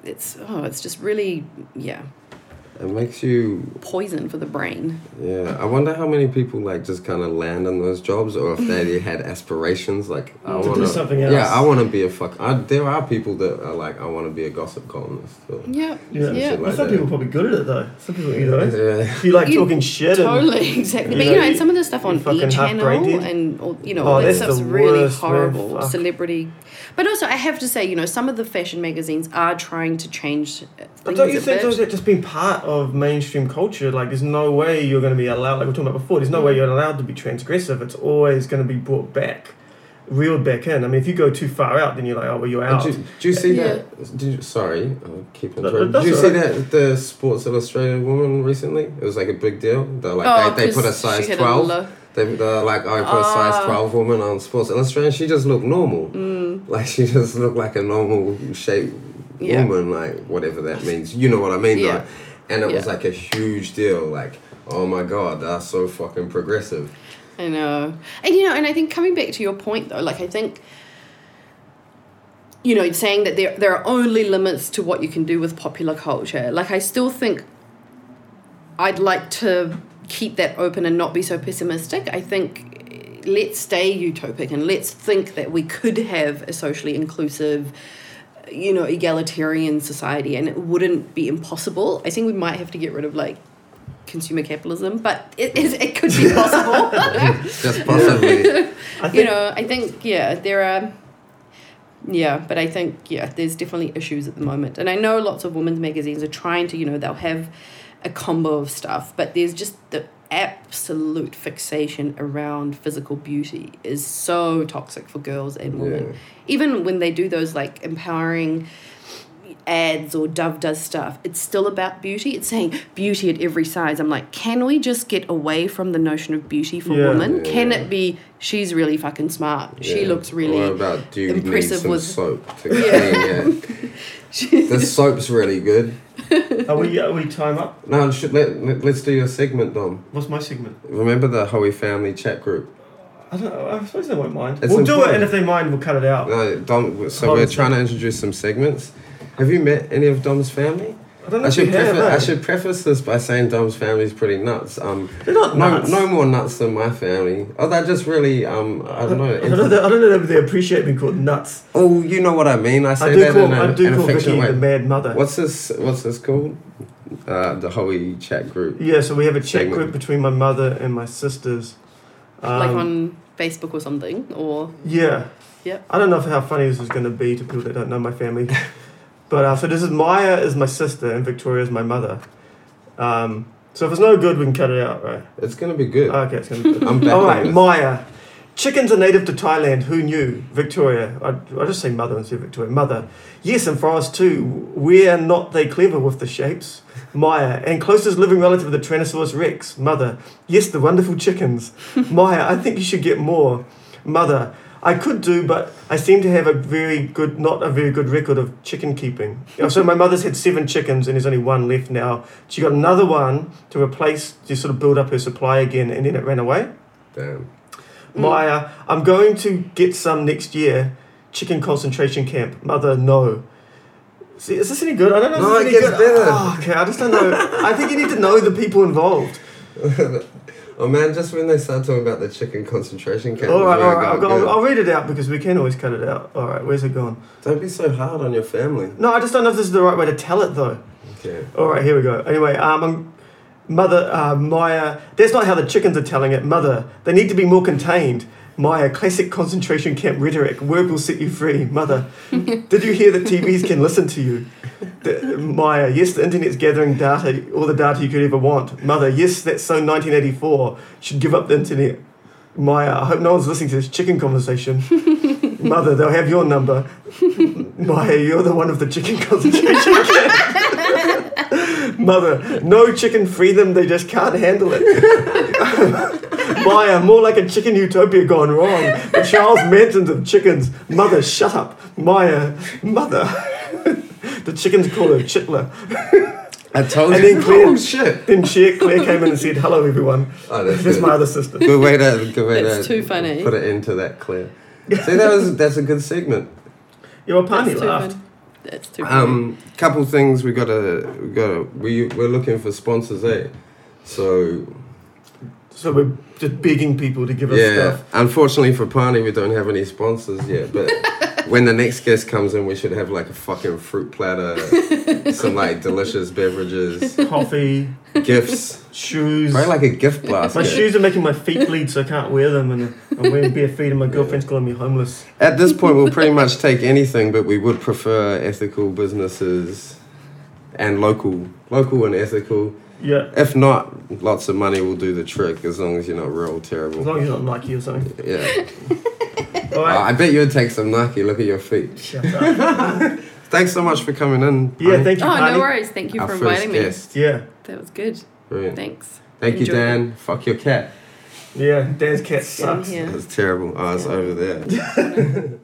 it's oh, it's just really yeah, it makes you poison for the brain. Yeah, I wonder how many people like just kind of land on those jobs, or if they had aspirations. Like, I want To want do something else. Yeah, I want to be a fuck. I, there are people that are like, I want to be a gossip columnist. So. Yeah, Yeah. yeah. Shit Well, like some that. people are probably good at it though. Some people, you know, Yeah. if you like You- talking shit and Totally, exactly. But you know, and some of the stuff on E Channel and or, you know, Oh, all that stuff's really worst, man. horrible. Celebrity, but also I have to say, you know, some of the fashion magazines are trying to change. uh, But don't you a think bit. those have just been part of mainstream culture? Like, there's no way you're going to be allowed, like we are talking about before, there's no way you're allowed to be transgressive. It's always going to be brought back, reeled back in. I mean, if you go too far out, then you're like, oh, well, you're out. do, do you see Yeah. that? Did you, sorry, I'll keep No, interrupting. that's Did you see alright. that the Sports Illustrated woman recently? It was like a big deal. They're like Oh, they, they put a size twelve. They, they're like, I put a size Ah. 12 woman on Sports Illustrated. She just looked normal. Mm. Like, she just looked like a normal shape Yeah. woman, like, whatever that means. You know what I mean, Yeah. though. And it was like a huge deal. Like, oh my God, that's so fucking progressive. I know. And you know, and I think coming back to your point though, like I think you know, saying that there there are only limits to what you can do with popular culture. Like I still think I'd like to keep that open and not be so pessimistic. I think let's stay utopic and let's think that we could have a socially inclusive you know egalitarian society and it wouldn't be impossible i think we might have to get rid of like consumer capitalism but it, it, it could be possible Just possibly. I think, you know, I think yeah, there are. Yeah, but I think yeah, there's definitely issues at the moment, and I know lots of women's magazines are trying to, you know, they'll have a combo of stuff, but there's just the absolute fixation around physical beauty is so toxic for girls and women. Yeah. Even when they do those like empowering ads or Dove does stuff, it's still about beauty. It's saying beauty at every size. I'm like, can we just get away from the notion of beauty for Yeah. women? Yeah. Can it be she's really fucking smart? She looks really What about do you need impressive some with- soap to clean it? The soap's really good. are we, are we time up? No, should, let, let, let's do your segment, Dom. What's my segment? Remember the Hoey family chat group? I don't know. I suppose they won't mind. It's we'll do it, and if they mind, we'll cut it out. No, Dom. So Hold we're trying to introduce some segments. Have you met any of Dom's family? I don't know I if should you have. preface, I should preface this by saying Dom's family is pretty nuts. Um, They're not no, nuts. no more nuts than my family. Oh, they're just really um, I don't know. I don't know. I don't know if they appreciate being called nuts. oh, you know what I mean. I say I do that call. in a, I do in call fictional Vicky way. the mad mother. What's this? What's this called? Uh, the Hoey chat group. Yeah, so we have a chat Segment. group between my mother and my sisters. Um, like on Facebook or something, or Yeah. Yep. I don't know how funny this is going to be to people that don't know my family. but uh, so this is Maya is my sister and Victoria is my mother. Um, so if it's no good, we can cut it out, right? It's gonna be good. Okay, it's going to be good. I'm back. All right. Maya. Chickens are native to Thailand. Who knew? Victoria. I, I just say mother and say Victoria. Mother. Yes, and for us too. We're not they clever with the shapes. Maya. And closest living relative of the Tyrannosaurus rex. Mother. Yes, the wonderful chickens. Maya. I think you should get more. Mother. I could do, but I seem to have a very good, not a very good record of chicken keeping. So my mother's had seven chickens, and there's only one left now. She got another one to replace, to sort of build up her supply again, and then it ran away. Damn. Mm. Maya, I'm going to get some next year. Chicken concentration camp. Mother, no. See, is this any good? I don't know. No, if it this is any gets good. better. Oh, okay, I just don't know. I think you need to know the people involved. Oh man, just when they start talking about the chicken concentration camp. All right, all right. I I'll, go, go, I'll. I'll read it out because we can always cut it out. All right, where's it gone? Don't be so hard on your family. No, I just don't know if this is the right way to tell it though. Okay. All right, here we go. Anyway, um, um, mother uh, Maya. That's not how the chickens are telling it. Mother, they need to be more contained. Maya, classic concentration camp rhetoric. Word will set you free. Mother, did you hear that TVs can listen to you? The, Maya, yes, the internet's gathering data, all the data you could ever want. Mother, yes, that's so 1984. Should give up the internet. Maya, I hope no one's listening to this chicken conversation. Mother, they'll have your number. Maya, you're the one of the chicken concentration camp. Mother, no chicken free them, they just can't handle it. Maya, more like a chicken utopia gone wrong. The Charles Mansons of chickens. Mother, shut up. Maya, mother. the chickens call her Chitler. I told And you. then Claire- oh shit. Then Claire, Claire came in and said, hello everyone. Oh, that's That's good. my other sister. Good way to good way That's to too funny. put it into that clear. See, that was that's a good segment. Yeah, well, Pani That's too laughed. fun. That's too funny. Um, couple things we gotta we gotta we we're looking for sponsors, eh? So So we're just begging people to give us stuff. yeah, stuff. unfortunately for Pani, we don't have any sponsors yet. But when the next guest comes in, we should have like a fucking fruit platter, some like delicious beverages, Coffee, gifts, shoes. probably like a gift basket. my shoes are making my feet bleed, so I can't wear them, and I'm wearing bare feet, and my girlfriend's calling me homeless. At this point, we'll pretty much take anything, but we would prefer ethical businesses and local, local and ethical. Yeah, If not, lots of money will do the trick as long as you're not real terrible. as terrible. long as you're not Nike or something. Yeah. All Oh. I bet you would take some Nike. Look at your feet. Shut up. Thanks so much for coming in. Yeah, Pani. thank you, oh, Pani. no worries. Thank you Our for first inviting me. guest. Yeah, That was good. Brilliant. Thanks. Thank you, Enjoyed it. Dan. Fuck your cat. yeah. Dan's cat sucks. here. That's terrible. Oh, it's over there.